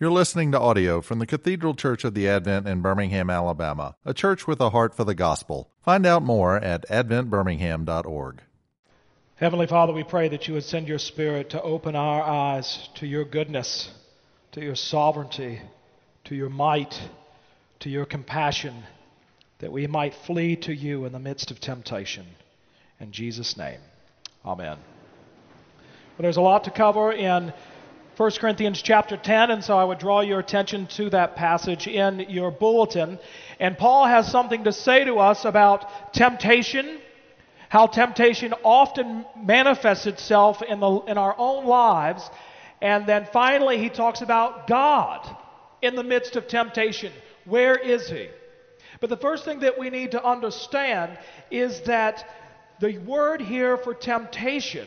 You're listening to audio from the Cathedral Church of the Advent in Birmingham, Alabama, a church with a heart for the gospel. Find out more at adventbirmingham.org. Heavenly Father, we pray that you would send your Spirit to open our eyes to your goodness, to your sovereignty, to your might, to your compassion, that we might flee to you in the midst of temptation. In Jesus' name, amen. Well, there's a lot to cover in 1 Corinthians chapter 10, and so I would draw your attention to that passage in your bulletin. And Paul has something to say to us about temptation, how temptation often manifests itself in, the, in our own lives. And then finally, he talks about God in the midst of temptation. Where is he? But the first thing that we need to understand is that the word here for temptation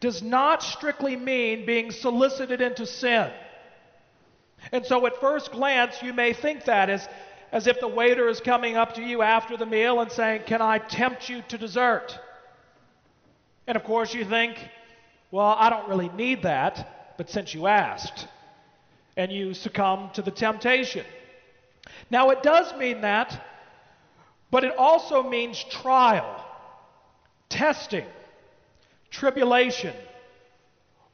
does not strictly mean being solicited into sin. And so, at first glance, you may think that as, as if the waiter is coming up to you after the meal and saying, Can I tempt you to dessert? And of course, you think, Well, I don't really need that, but since you asked, and you succumb to the temptation. Now, it does mean that, but it also means trial, testing tribulation,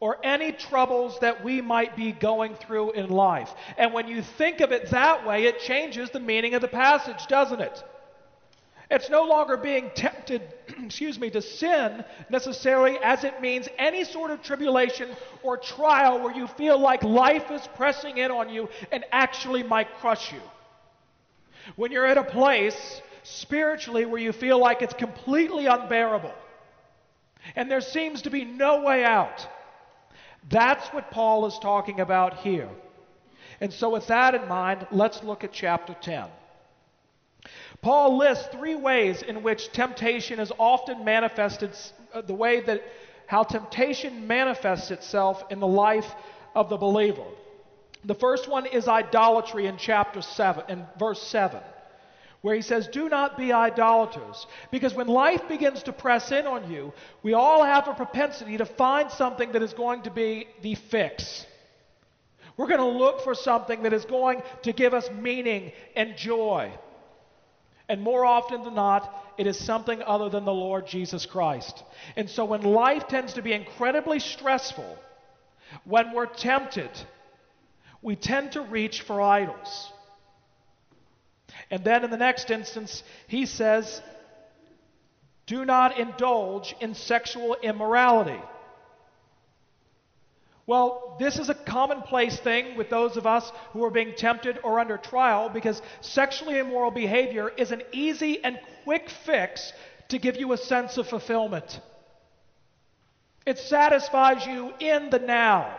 or any troubles that we might be going through in life. And when you think of it that way, it changes the meaning of the passage, doesn't it? It's no longer being tempted, excuse me, to sin necessarily as it means any sort of tribulation or trial where you feel like life is pressing in on you and actually might crush you. When you're at a place spiritually where you feel like it's completely unbearable and there seems to be no way out. That's what Paul is talking about here. And so, with that in mind, let's look at chapter 10. Paul lists three ways in which temptation is often manifested, uh, the way that how temptation manifests itself in the life of the believer. The first one is idolatry in chapter 7, in verse 7 where he says, Do not be idolaters. Because when life begins to press in on you, we all have a propensity to find something that is going to be the fix. We're going to look for something that is going to give us meaning and joy. And more often than not, it is something other than the Lord Jesus Christ. And so when life tends to be incredibly stressful, when we're tempted, we tend to reach for idols. And then in the next instance, he says, Do not indulge in sexual immorality. Well, this is a commonplace thing with those of us who are being tempted or under trial because sexually immoral behavior is an easy and quick fix to give you a sense of fulfillment. It satisfies you in the now.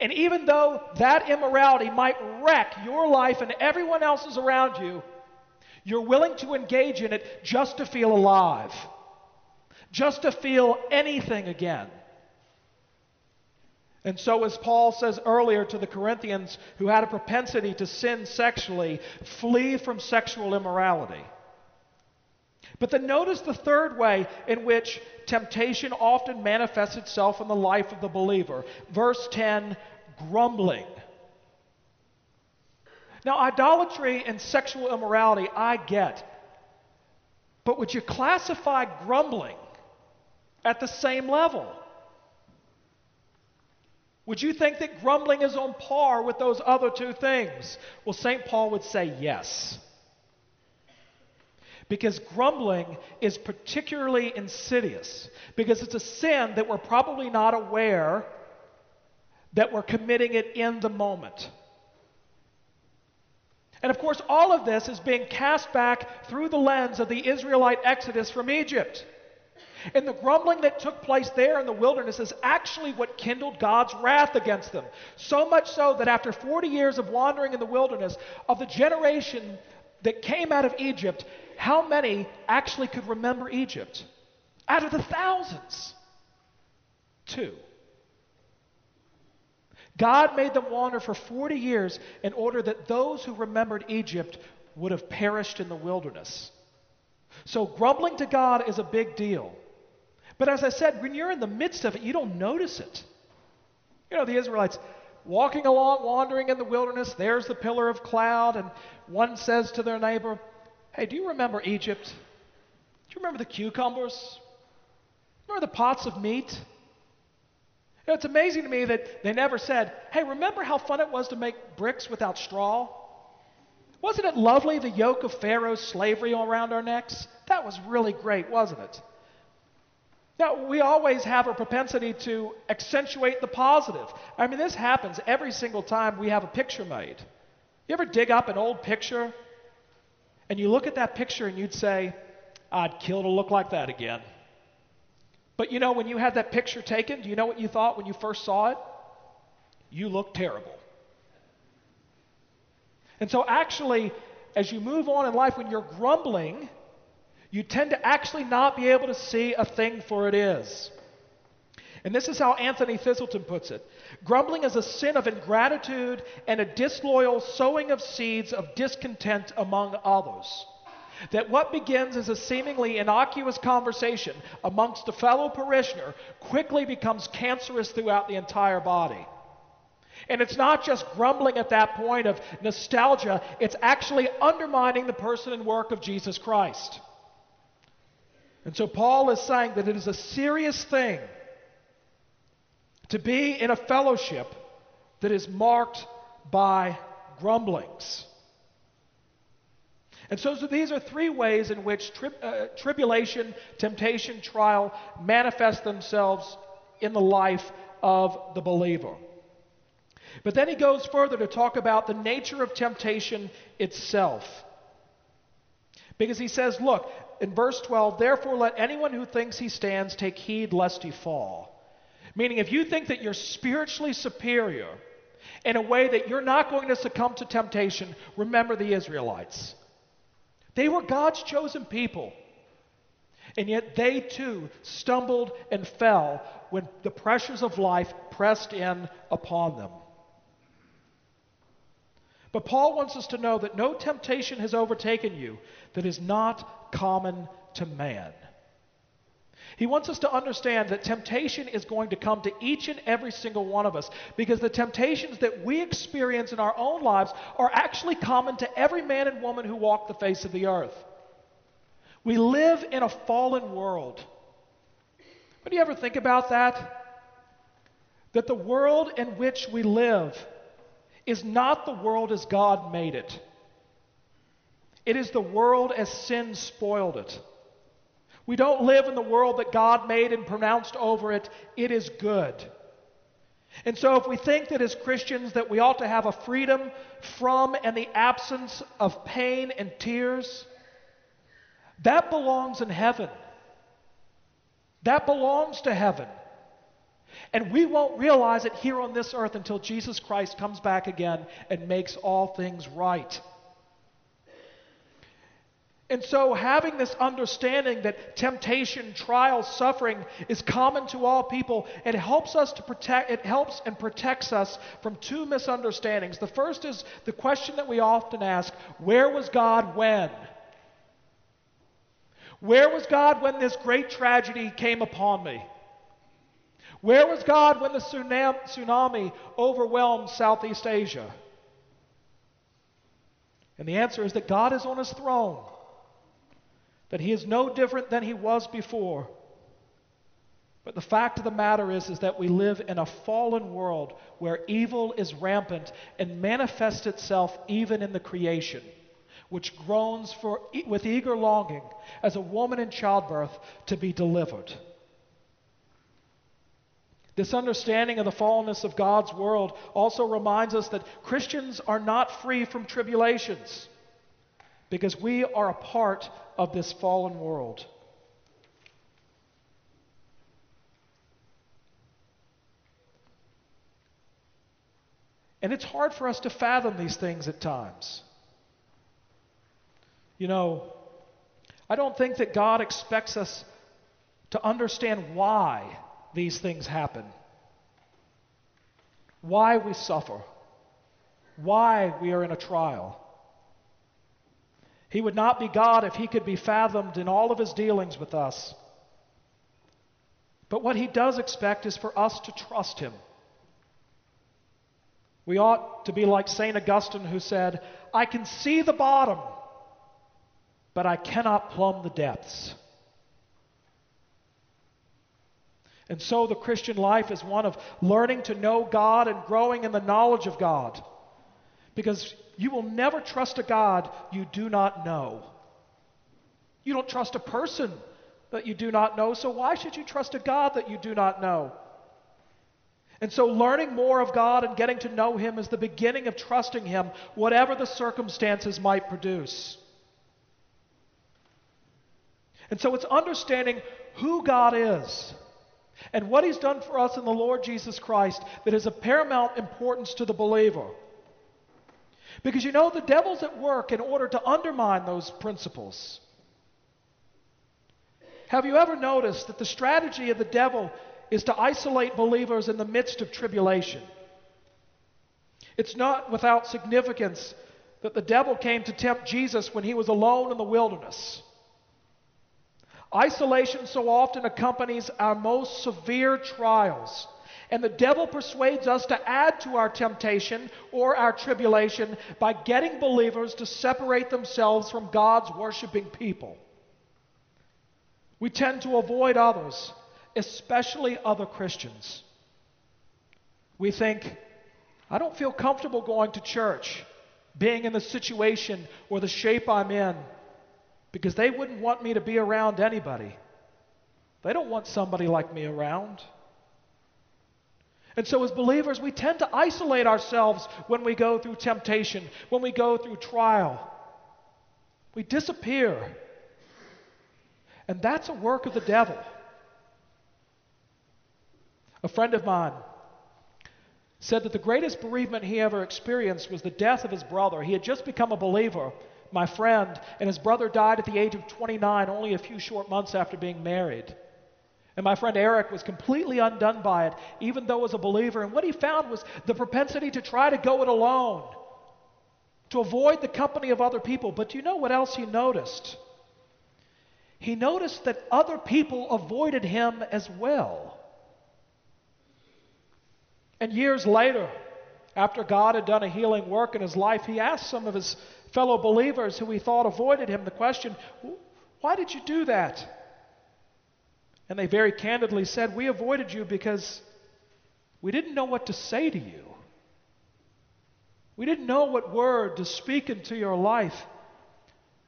And even though that immorality might wreck your life and everyone else's around you, you're willing to engage in it just to feel alive, just to feel anything again. And so, as Paul says earlier to the Corinthians who had a propensity to sin sexually, flee from sexual immorality. But then notice the third way in which temptation often manifests itself in the life of the believer. Verse 10 grumbling. Now, idolatry and sexual immorality, I get. But would you classify grumbling at the same level? Would you think that grumbling is on par with those other two things? Well, St. Paul would say yes. Because grumbling is particularly insidious, because it's a sin that we're probably not aware that we're committing it in the moment. And of course, all of this is being cast back through the lens of the Israelite exodus from Egypt. And the grumbling that took place there in the wilderness is actually what kindled God's wrath against them. So much so that after 40 years of wandering in the wilderness, of the generation that came out of Egypt, how many actually could remember Egypt? Out of the thousands, two. God made them wander for 40 years in order that those who remembered Egypt would have perished in the wilderness. So, grumbling to God is a big deal. But as I said, when you're in the midst of it, you don't notice it. You know, the Israelites, walking along, wandering in the wilderness. There's the pillar of cloud, and one says to their neighbor, Hey, do you remember Egypt? Do you remember the cucumbers? Remember the pots of meat? You know, it's amazing to me that they never said, Hey, remember how fun it was to make bricks without straw? Wasn't it lovely, the yoke of Pharaoh's slavery around our necks? That was really great, wasn't it? Now, we always have a propensity to accentuate the positive. I mean, this happens every single time we have a picture made. You ever dig up an old picture and you look at that picture and you'd say, I'd kill to look like that again. But you know, when you had that picture taken, do you know what you thought when you first saw it? You look terrible. And so, actually, as you move on in life, when you're grumbling, you tend to actually not be able to see a thing for it is. And this is how Anthony Thiselton puts it Grumbling is a sin of ingratitude and a disloyal sowing of seeds of discontent among others. That what begins as a seemingly innocuous conversation amongst a fellow parishioner quickly becomes cancerous throughout the entire body. And it's not just grumbling at that point of nostalgia, it's actually undermining the person and work of Jesus Christ. And so Paul is saying that it is a serious thing to be in a fellowship that is marked by grumblings. And so, so these are three ways in which tri- uh, tribulation, temptation, trial manifest themselves in the life of the believer. But then he goes further to talk about the nature of temptation itself. Because he says, look, in verse 12, therefore let anyone who thinks he stands take heed lest he fall. Meaning, if you think that you're spiritually superior in a way that you're not going to succumb to temptation, remember the Israelites. They were God's chosen people. And yet they too stumbled and fell when the pressures of life pressed in upon them. But Paul wants us to know that no temptation has overtaken you that is not common to man. He wants us to understand that temptation is going to come to each and every single one of us because the temptations that we experience in our own lives are actually common to every man and woman who walk the face of the earth. We live in a fallen world. But do you ever think about that? That the world in which we live is not the world as God made it. It is the world as sin spoiled it. We don't live in the world that God made and pronounced over it, it is good. And so if we think that as Christians that we ought to have a freedom from and the absence of pain and tears, that belongs in heaven. That belongs to heaven. And we won't realize it here on this earth until Jesus Christ comes back again and makes all things right. And so, having this understanding that temptation, trial, suffering is common to all people, it helps us to protect, it helps and protects us from two misunderstandings. The first is the question that we often ask where was God when? Where was God when this great tragedy came upon me? Where was God when the tsunami overwhelmed Southeast Asia? And the answer is that God is on his throne, that he is no different than he was before. But the fact of the matter is, is that we live in a fallen world where evil is rampant and manifests itself even in the creation, which groans for, with eager longing as a woman in childbirth to be delivered. This understanding of the fallenness of God's world also reminds us that Christians are not free from tribulations because we are a part of this fallen world. And it's hard for us to fathom these things at times. You know, I don't think that God expects us to understand why these things happen. Why we suffer. Why we are in a trial. He would not be God if he could be fathomed in all of his dealings with us. But what he does expect is for us to trust him. We ought to be like St. Augustine, who said, I can see the bottom, but I cannot plumb the depths. And so the Christian life is one of learning to know God and growing in the knowledge of God. Because you will never trust a God you do not know. You don't trust a person that you do not know, so why should you trust a God that you do not know? And so, learning more of God and getting to know Him is the beginning of trusting Him, whatever the circumstances might produce. And so, it's understanding who God is and what He's done for us in the Lord Jesus Christ that is of paramount importance to the believer. Because you know, the devil's at work in order to undermine those principles. Have you ever noticed that the strategy of the devil is to isolate believers in the midst of tribulation. It's not without significance that the devil came to tempt Jesus when he was alone in the wilderness. Isolation so often accompanies our most severe trials. And the devil persuades us to add to our temptation or our tribulation by getting believers to separate themselves from God's worshiping people. We tend to avoid others especially other Christians. We think, I don't feel comfortable going to church, being in the situation or the shape I'm in, because they wouldn't want me to be around anybody. They don't want somebody like me around. And so, as believers, we tend to isolate ourselves when we go through temptation, when we go through trial. We disappear. And that's a work of the devil. A friend of mine said that the greatest bereavement he ever experienced was the death of his brother. He had just become a believer, my friend, and his brother died at the age of 29, only a few short months after being married. And my friend Eric was completely undone by it, even though as a believer. And what he found was the propensity to try to go it alone, to avoid the company of other people. But do you know what else he noticed? He noticed that other people avoided him as well. And years later, after God had done a healing work in his life, he asked some of his fellow believers who he thought avoided him the question, Why did you do that? And they very candidly said, We avoided you because we didn't know what to say to you. We didn't know what word to speak into your life.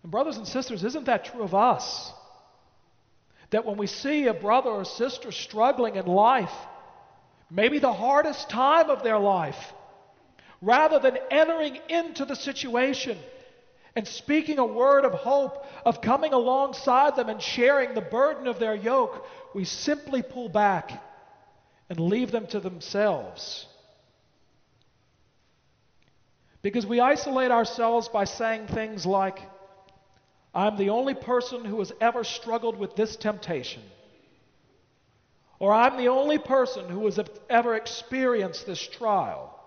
And, brothers and sisters, isn't that true of us? That when we see a brother or sister struggling in life, maybe the hardest time of their life, rather than entering into the situation and speaking a word of hope, of coming alongside them and sharing the burden of their yoke, we simply pull back and leave them to themselves. Because we isolate ourselves by saying things like, I'm the only person who has ever struggled with this temptation. Or I'm the only person who has ever experienced this trial.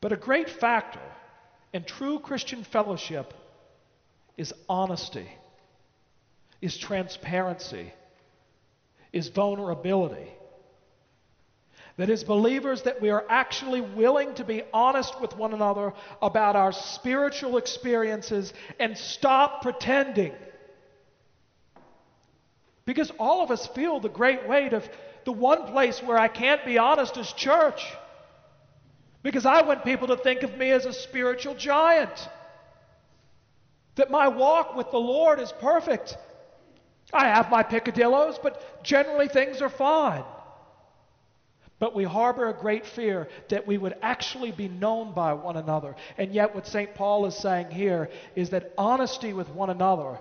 But a great factor in true Christian fellowship is honesty, is transparency, is vulnerability. That as believers that we are actually willing to be honest with one another about our spiritual experiences and stop pretending. Because all of us feel the great weight of the one place where I can't be honest is church. Because I want people to think of me as a spiritual giant. That my walk with the Lord is perfect. I have my picadillos, but generally things are fine. But we harbor a great fear that we would actually be known by one another. And yet, what St. Paul is saying here is that honesty with one another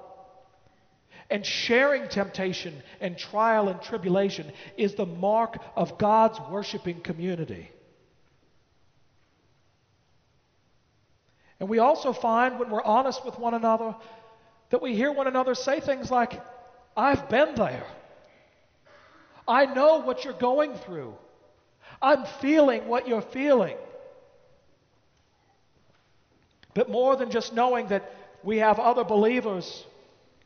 and sharing temptation and trial and tribulation is the mark of God's worshiping community. And we also find when we're honest with one another that we hear one another say things like, I've been there. I know what you're going through. I'm feeling what you're feeling. But more than just knowing that we have other believers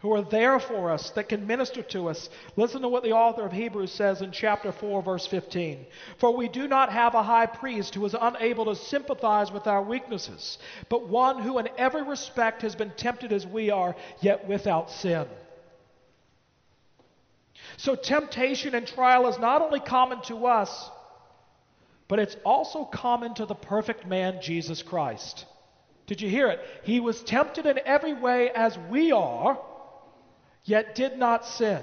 who are there for us, that can minister to us. Listen to what the author of Hebrews says in chapter 4, verse 15. For we do not have a high priest who is unable to sympathize with our weaknesses, but one who in every respect has been tempted as we are, yet without sin. So temptation and trial is not only common to us, but it's also common to the perfect man, Jesus Christ. Did you hear it? He was tempted in every way as we are yet did not sin.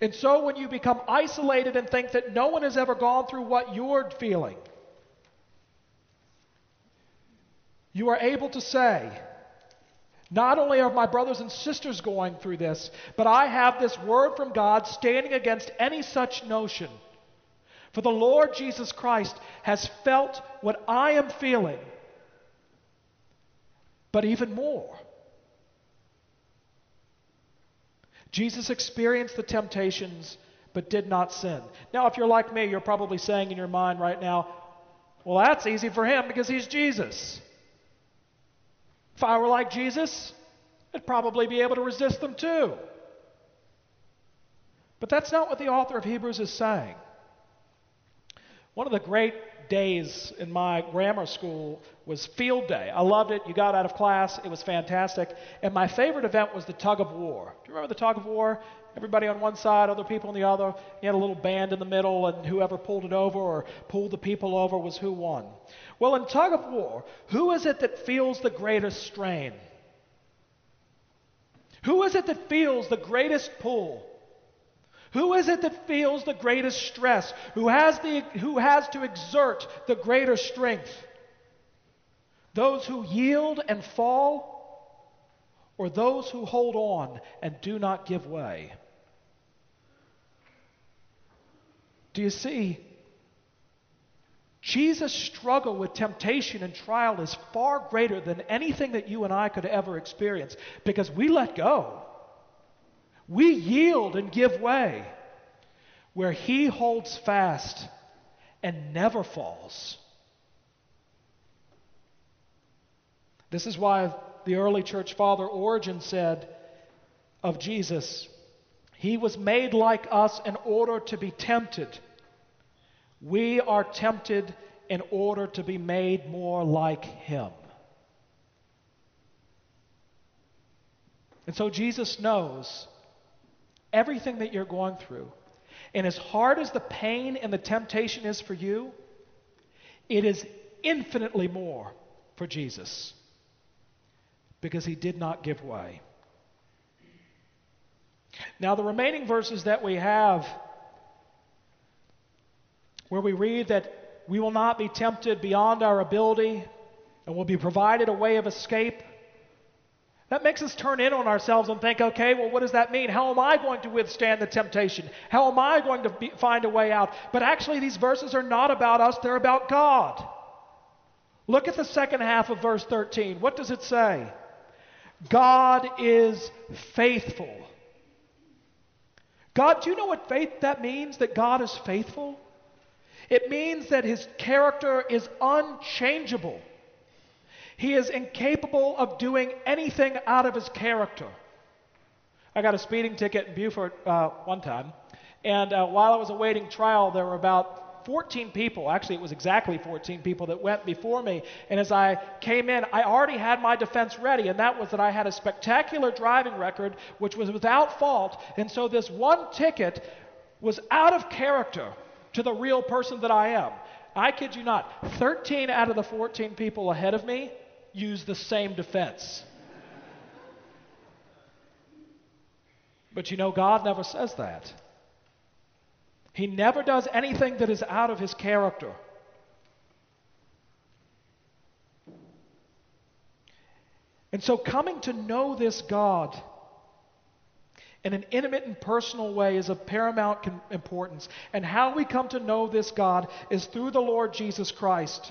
And so when you become isolated and think that no one has ever gone through what you're feeling, you are able to say, not only are my brothers and sisters going through this, but I have this word from God standing against any such notion. For the Lord Jesus Christ has felt what I am feeling, but even more. Jesus experienced the temptations but did not sin. Now, if you're like me, you're probably saying in your mind right now, well, that's easy for him because he's Jesus. If I were like Jesus, I'd probably be able to resist them too. But that's not what the author of Hebrews is saying. One of the great days in my grammar school was field day. I loved it. You got out of class, it was fantastic. And my favorite event was the tug of war. Do you remember the tug of war? Everybody on one side, other people on the other. You had a little band in the middle, and whoever pulled it over or pulled the people over was who won. Well, in tug of war, who is it that feels the greatest strain? Who is it that feels the greatest pull? Who is it that feels the greatest stress? Who has, the, who has to exert the greater strength? Those who yield and fall, or those who hold on and do not give way? Do you see? Jesus' struggle with temptation and trial is far greater than anything that you and I could ever experience because we let go. We yield and give way where he holds fast and never falls. This is why the early church father Origen said of Jesus, He was made like us in order to be tempted. We are tempted in order to be made more like Him. And so Jesus knows everything that you're going through. And as hard as the pain and the temptation is for you, it is infinitely more for Jesus because he did not give way. Now, the remaining verses that we have, where we read that we will not be tempted beyond our ability and will be provided a way of escape. That makes us turn in on ourselves and think, okay, well, what does that mean? How am I going to withstand the temptation? How am I going to be, find a way out? But actually, these verses are not about us, they're about God. Look at the second half of verse 13. What does it say? God is faithful. God, do you know what faith that means? That God is faithful? It means that his character is unchangeable. He is incapable of doing anything out of his character. I got a speeding ticket in Beaufort uh, one time, and uh, while I was awaiting trial, there were about 14 people, actually, it was exactly 14 people that went before me. And as I came in, I already had my defense ready, and that was that I had a spectacular driving record, which was without fault. And so this one ticket was out of character to the real person that I am. I kid you not, 13 out of the 14 people ahead of me use the same defense. But you know, God never says that. He never does anything that is out of his character. And so, coming to know this God in an intimate and personal way is of paramount importance. And how we come to know this God is through the Lord Jesus Christ.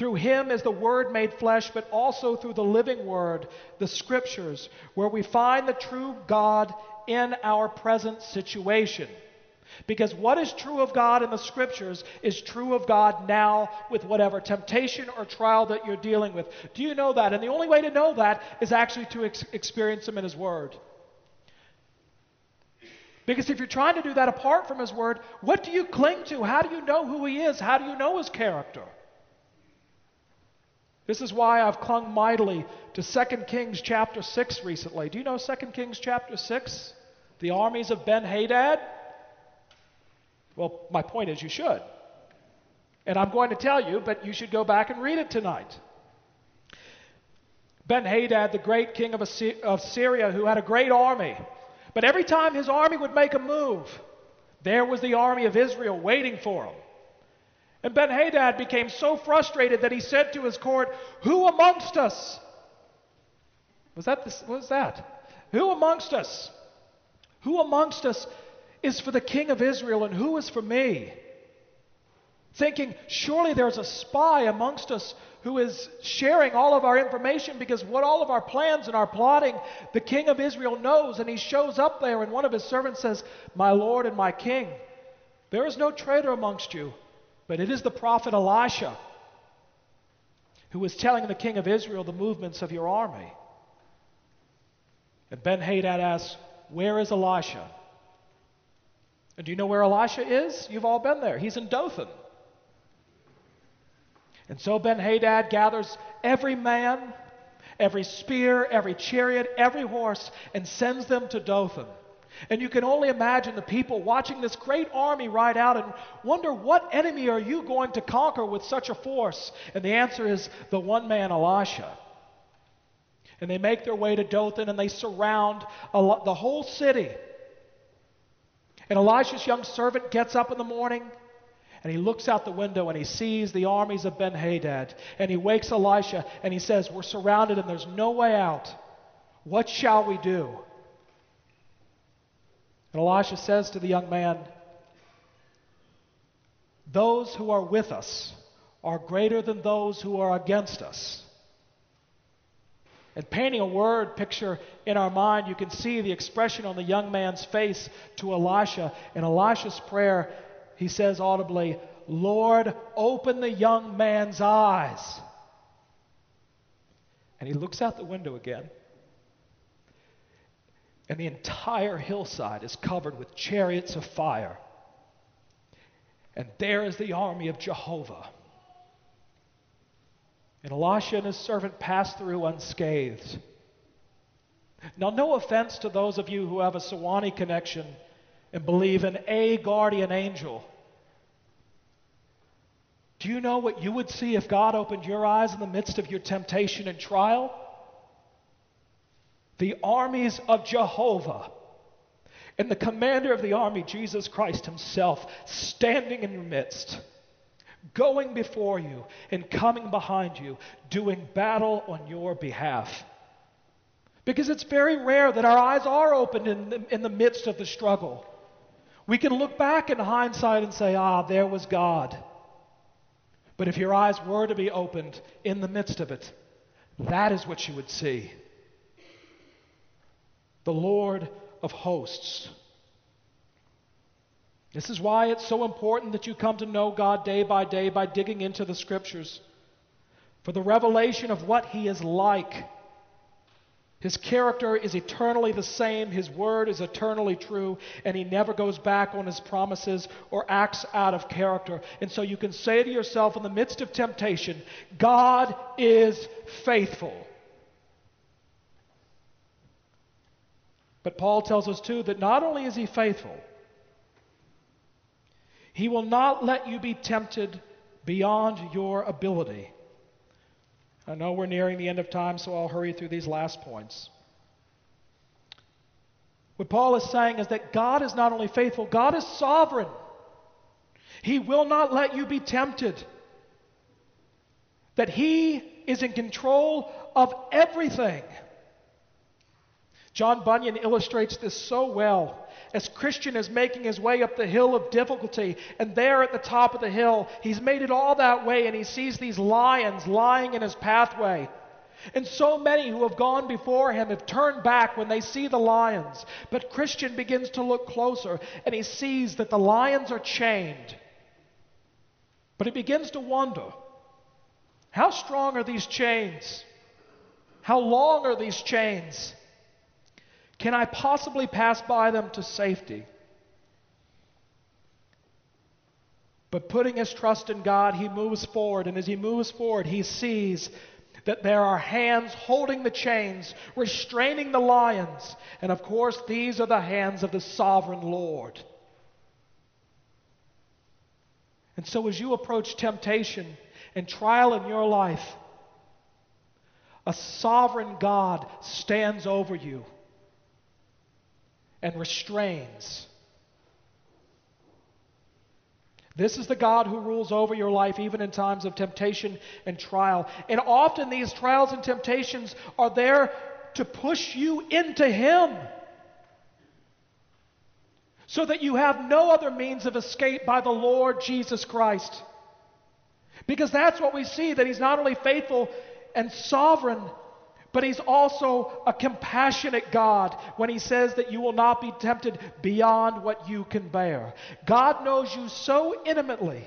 Through him is the Word made flesh, but also through the living Word, the Scriptures, where we find the true God in our present situation. Because what is true of God in the scriptures is true of God now with whatever temptation or trial that you're dealing with. Do you know that? And the only way to know that is actually to ex- experience Him in His Word. Because if you're trying to do that apart from His Word, what do you cling to? How do you know who He is? How do you know His character? This is why I've clung mightily to 2 Kings chapter 6 recently. Do you know 2 Kings chapter 6? The armies of Ben Hadad? Well, my point is you should. And I'm going to tell you, but you should go back and read it tonight. Ben Hadad, the great king of, of Syria, who had a great army. But every time his army would make a move, there was the army of Israel waiting for him. And Ben Hadad became so frustrated that he said to his court, Who amongst us? Was that the, what was that? Who amongst us? Who amongst us is for the king of Israel and who is for me? Thinking, surely there's a spy amongst us who is sharing all of our information because what all of our plans and our plotting, the king of Israel knows. And he shows up there, and one of his servants says, My Lord and my king, there is no traitor amongst you, but it is the prophet Elisha who is telling the king of Israel the movements of your army. And Ben Hadad asks, Where is Elisha? And do you know where Elisha is? You've all been there. He's in Dothan. And so Ben Hadad gathers every man, every spear, every chariot, every horse, and sends them to Dothan. And you can only imagine the people watching this great army ride out and wonder what enemy are you going to conquer with such a force? And the answer is the one man, Elisha. And they make their way to Dothan and they surround the whole city. And Elisha's young servant gets up in the morning and he looks out the window and he sees the armies of Ben Hadad. And he wakes Elisha and he says, We're surrounded and there's no way out. What shall we do? And Elisha says to the young man, Those who are with us are greater than those who are against us. And painting a word picture in our mind, you can see the expression on the young man's face to Elisha. In Elisha's prayer, he says audibly, Lord, open the young man's eyes. And he looks out the window again. And the entire hillside is covered with chariots of fire. And there is the army of Jehovah. And Elisha and his servant passed through unscathed. Now, no offense to those of you who have a Sewanee connection and believe in a guardian angel. Do you know what you would see if God opened your eyes in the midst of your temptation and trial? The armies of Jehovah and the commander of the army, Jesus Christ Himself, standing in your midst going before you and coming behind you, doing battle on your behalf. Because it's very rare that our eyes are opened in the, in the midst of the struggle. We can look back in hindsight and say, ah, there was God. But if your eyes were to be opened in the midst of it, that is what you would see. The Lord of hosts this is why it's so important that you come to know God day by day by digging into the Scriptures. For the revelation of what He is like. His character is eternally the same, His word is eternally true, and He never goes back on His promises or acts out of character. And so you can say to yourself in the midst of temptation, God is faithful. But Paul tells us too that not only is He faithful, he will not let you be tempted beyond your ability. I know we're nearing the end of time, so I'll hurry through these last points. What Paul is saying is that God is not only faithful, God is sovereign. He will not let you be tempted. That He is in control of everything. John Bunyan illustrates this so well as Christian is making his way up the hill of difficulty. And there at the top of the hill, he's made it all that way and he sees these lions lying in his pathway. And so many who have gone before him have turned back when they see the lions. But Christian begins to look closer and he sees that the lions are chained. But he begins to wonder how strong are these chains? How long are these chains? Can I possibly pass by them to safety? But putting his trust in God, he moves forward. And as he moves forward, he sees that there are hands holding the chains, restraining the lions. And of course, these are the hands of the sovereign Lord. And so, as you approach temptation and trial in your life, a sovereign God stands over you and restrains. This is the God who rules over your life even in times of temptation and trial. And often these trials and temptations are there to push you into Him so that you have no other means of escape by the Lord Jesus Christ. Because that's what we see that He's not only faithful and sovereign, but He's also a compassionate God when He says that you will not be tempted beyond what you can bear. God knows you so intimately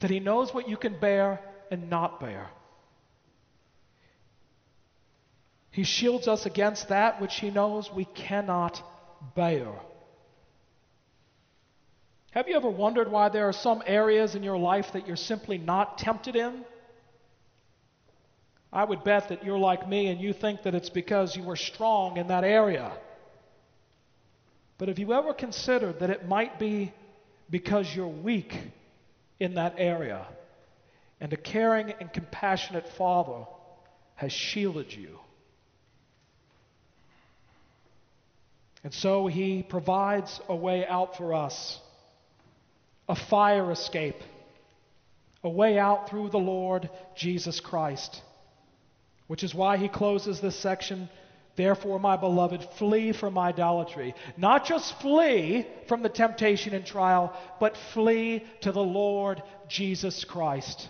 that He knows what you can bear and not bear. He shields us against that which He knows we cannot bear. Have you ever wondered why there are some areas in your life that you're simply not tempted in? I would bet that you're like me and you think that it's because you were strong in that area. But have you ever considered that it might be because you're weak in that area and a caring and compassionate Father has shielded you? And so he provides a way out for us a fire escape, a way out through the Lord Jesus Christ. Which is why he closes this section. Therefore, my beloved, flee from idolatry. Not just flee from the temptation and trial, but flee to the Lord Jesus Christ.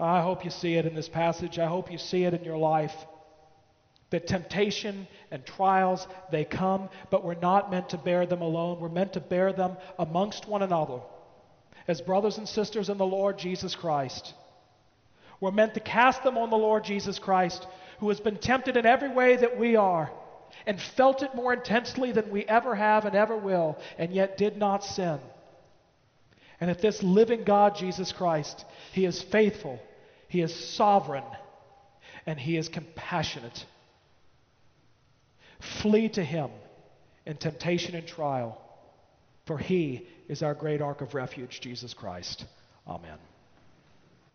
I hope you see it in this passage. I hope you see it in your life. That temptation and trials, they come, but we're not meant to bear them alone. We're meant to bear them amongst one another as brothers and sisters in the Lord Jesus Christ. We're meant to cast them on the Lord Jesus Christ, who has been tempted in every way that we are, and felt it more intensely than we ever have and ever will, and yet did not sin. And at this living God, Jesus Christ, He is faithful, He is sovereign, and He is compassionate. Flee to him in temptation and trial, for he is our great ark of refuge, Jesus Christ. Amen.